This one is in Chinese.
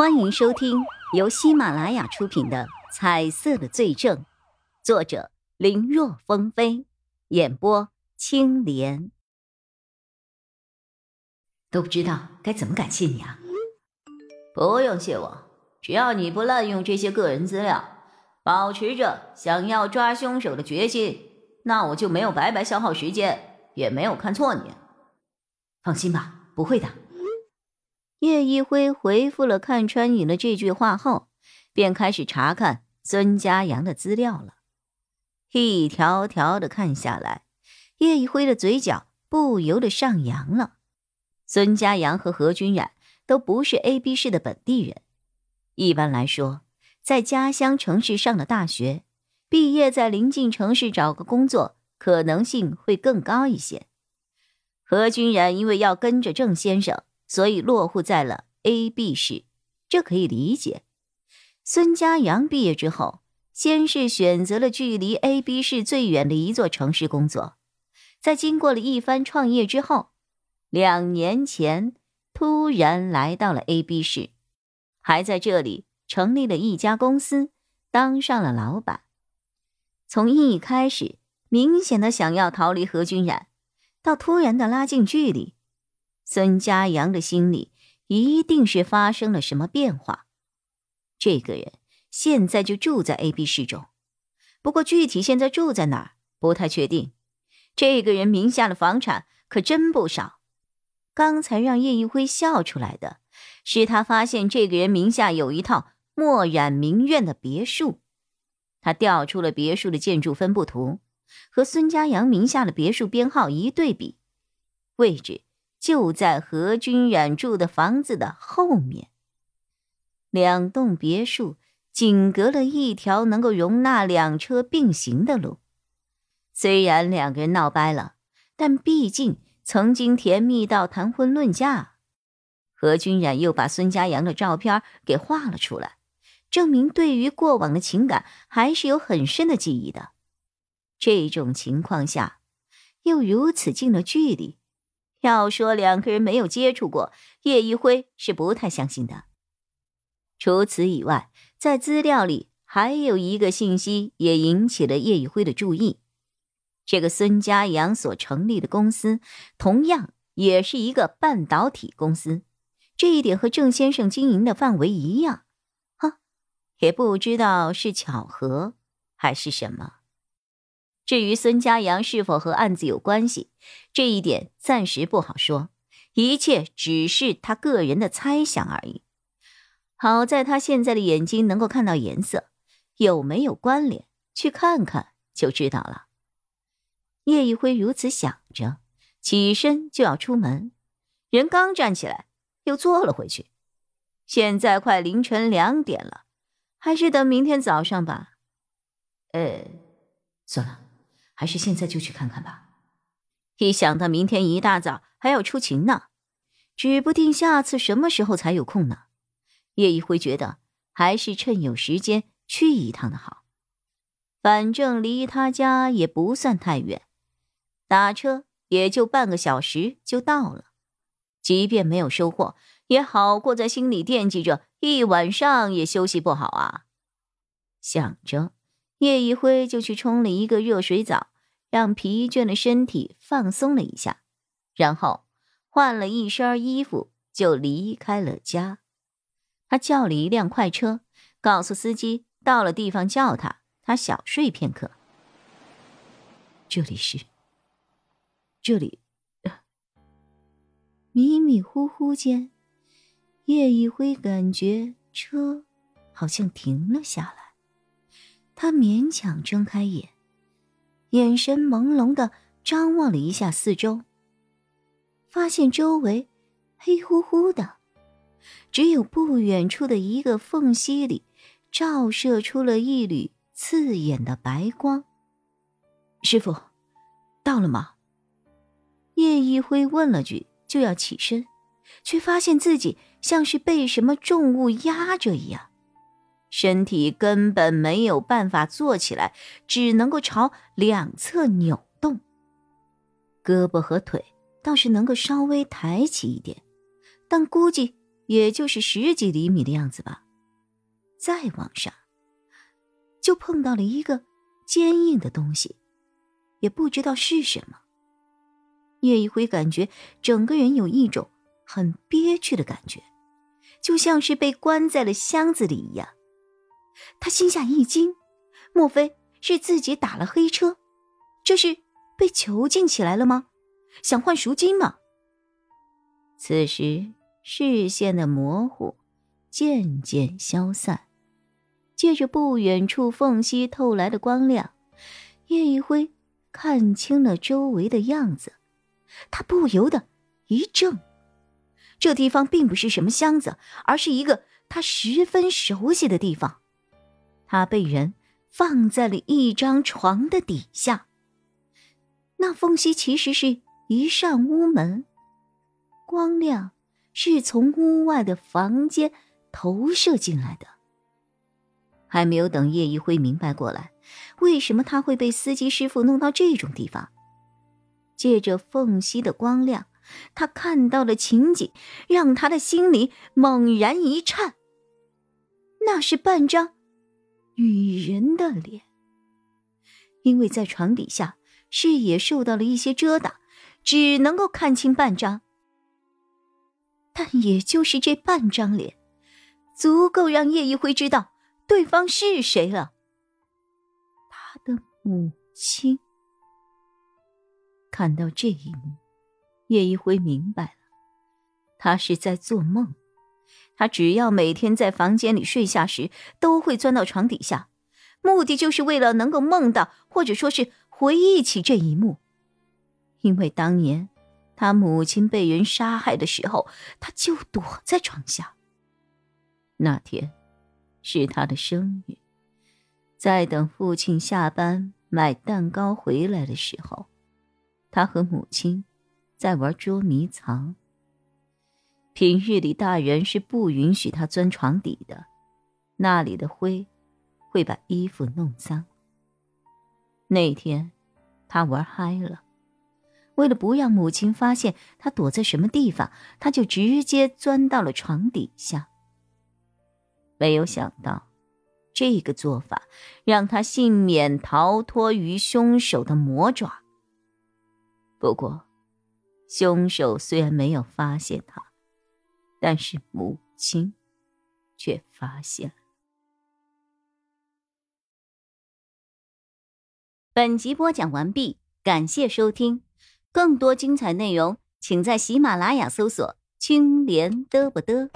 欢迎收听由喜马拉雅出品的《彩色的罪证》，作者林若风飞，演播青莲。都不知道该怎么感谢你啊！不用谢我，只要你不滥用这些个人资料，保持着想要抓凶手的决心，那我就没有白白消耗时间，也没有看错你。放心吧，不会的。叶一辉回复了看穿你了这句话后，便开始查看孙家阳的资料了。一条条的看下来，叶一辉的嘴角不由得上扬了。孙家阳和何君染都不是 A、B 市的本地人，一般来说，在家乡城市上的大学，毕业在临近城市找个工作可能性会更高一些。何君染因为要跟着郑先生。所以落户在了 A、B 市，这可以理解。孙家阳毕业之后，先是选择了距离 A、B 市最远的一座城市工作，在经过了一番创业之后，两年前突然来到了 A、B 市，还在这里成立了一家公司，当上了老板。从一开始明显的想要逃离何君染，到突然的拉近距离。孙家阳的心里一定是发生了什么变化。这个人现在就住在 A、B 市中，不过具体现在住在哪儿不太确定。这个人名下的房产可真不少。刚才让叶一辉笑出来的是，他发现这个人名下有一套墨染名苑的别墅。他调出了别墅的建筑分布图，和孙家阳名下的别墅编号一对比，位置。就在何君染住的房子的后面，两栋别墅仅隔了一条能够容纳两车并行的路。虽然两个人闹掰了，但毕竟曾经甜蜜到谈婚论嫁。何君染又把孙家阳的照片给画了出来，证明对于过往的情感还是有很深的记忆的。这种情况下，又如此近的距离。要说两个人没有接触过，叶一辉是不太相信的。除此以外，在资料里还有一个信息也引起了叶一辉的注意：这个孙家阳所成立的公司，同样也是一个半导体公司。这一点和郑先生经营的范围一样，哈，也不知道是巧合还是什么。至于孙家阳是否和案子有关系，这一点暂时不好说，一切只是他个人的猜想而已。好在他现在的眼睛能够看到颜色，有没有关联，去看看就知道了。叶一辉如此想着，起身就要出门，人刚站起来，又坐了回去。现在快凌晨两点了，还是等明天早上吧。呃，算了。还是现在就去看看吧。一想到明天一大早还要出勤呢，指不定下次什么时候才有空呢。叶一辉觉得还是趁有时间去一趟的好，反正离他家也不算太远，打车也就半个小时就到了。即便没有收获，也好过在心里惦记着一晚上也休息不好啊。想着，叶一辉就去冲了一个热水澡。让疲倦的身体放松了一下，然后换了一身衣服就离开了家。他叫了一辆快车，告诉司机到了地方叫他，他小睡片刻。这里是这里，迷迷糊糊间，叶一辉感觉车好像停了下来，他勉强睁开眼。眼神朦胧的张望了一下四周，发现周围黑乎乎的，只有不远处的一个缝隙里照射出了一缕刺眼的白光。师傅，到了吗？叶一辉问了句，就要起身，却发现自己像是被什么重物压着一样。身体根本没有办法坐起来，只能够朝两侧扭动。胳膊和腿倒是能够稍微抬起一点，但估计也就是十几厘米的样子吧。再往上，就碰到了一个坚硬的东西，也不知道是什么。叶一辉感觉整个人有一种很憋屈的感觉，就像是被关在了箱子里一样。他心下一惊，莫非是自己打了黑车？这是被囚禁起来了吗？想换赎金吗？此时视线的模糊渐渐消散，借着不远处缝隙透来的光亮，叶一辉看清了周围的样子。他不由得一怔，这地方并不是什么箱子，而是一个他十分熟悉的地方。他被人放在了一张床的底下。那缝隙其实是一扇屋门，光亮是从屋外的房间投射进来的。还没有等叶一辉明白过来，为什么他会被司机师傅弄到这种地方。借着缝隙的光亮，他看到了情景，让他的心里猛然一颤。那是半张女人的脸，因为在床底下，视野受到了一些遮挡，只能够看清半张。但也就是这半张脸，足够让叶一辉知道对方是谁了。他的母亲。看到这一幕，叶一辉明白了，他是在做梦。他只要每天在房间里睡下时，都会钻到床底下，目的就是为了能够梦到，或者说是回忆起这一幕。因为当年他母亲被人杀害的时候，他就躲在床下。那天是他的生日，在等父亲下班买蛋糕回来的时候。他和母亲在玩捉迷藏。平日里，大人是不允许他钻床底的，那里的灰会把衣服弄脏。那天，他玩嗨了，为了不让母亲发现他躲在什么地方，他就直接钻到了床底下。没有想到，这个做法让他幸免逃脱于凶手的魔爪。不过，凶手虽然没有发现他，但是母亲却发现了。本集播讲完毕，感谢收听，更多精彩内容，请在喜马拉雅搜索“青莲嘚不嘚”。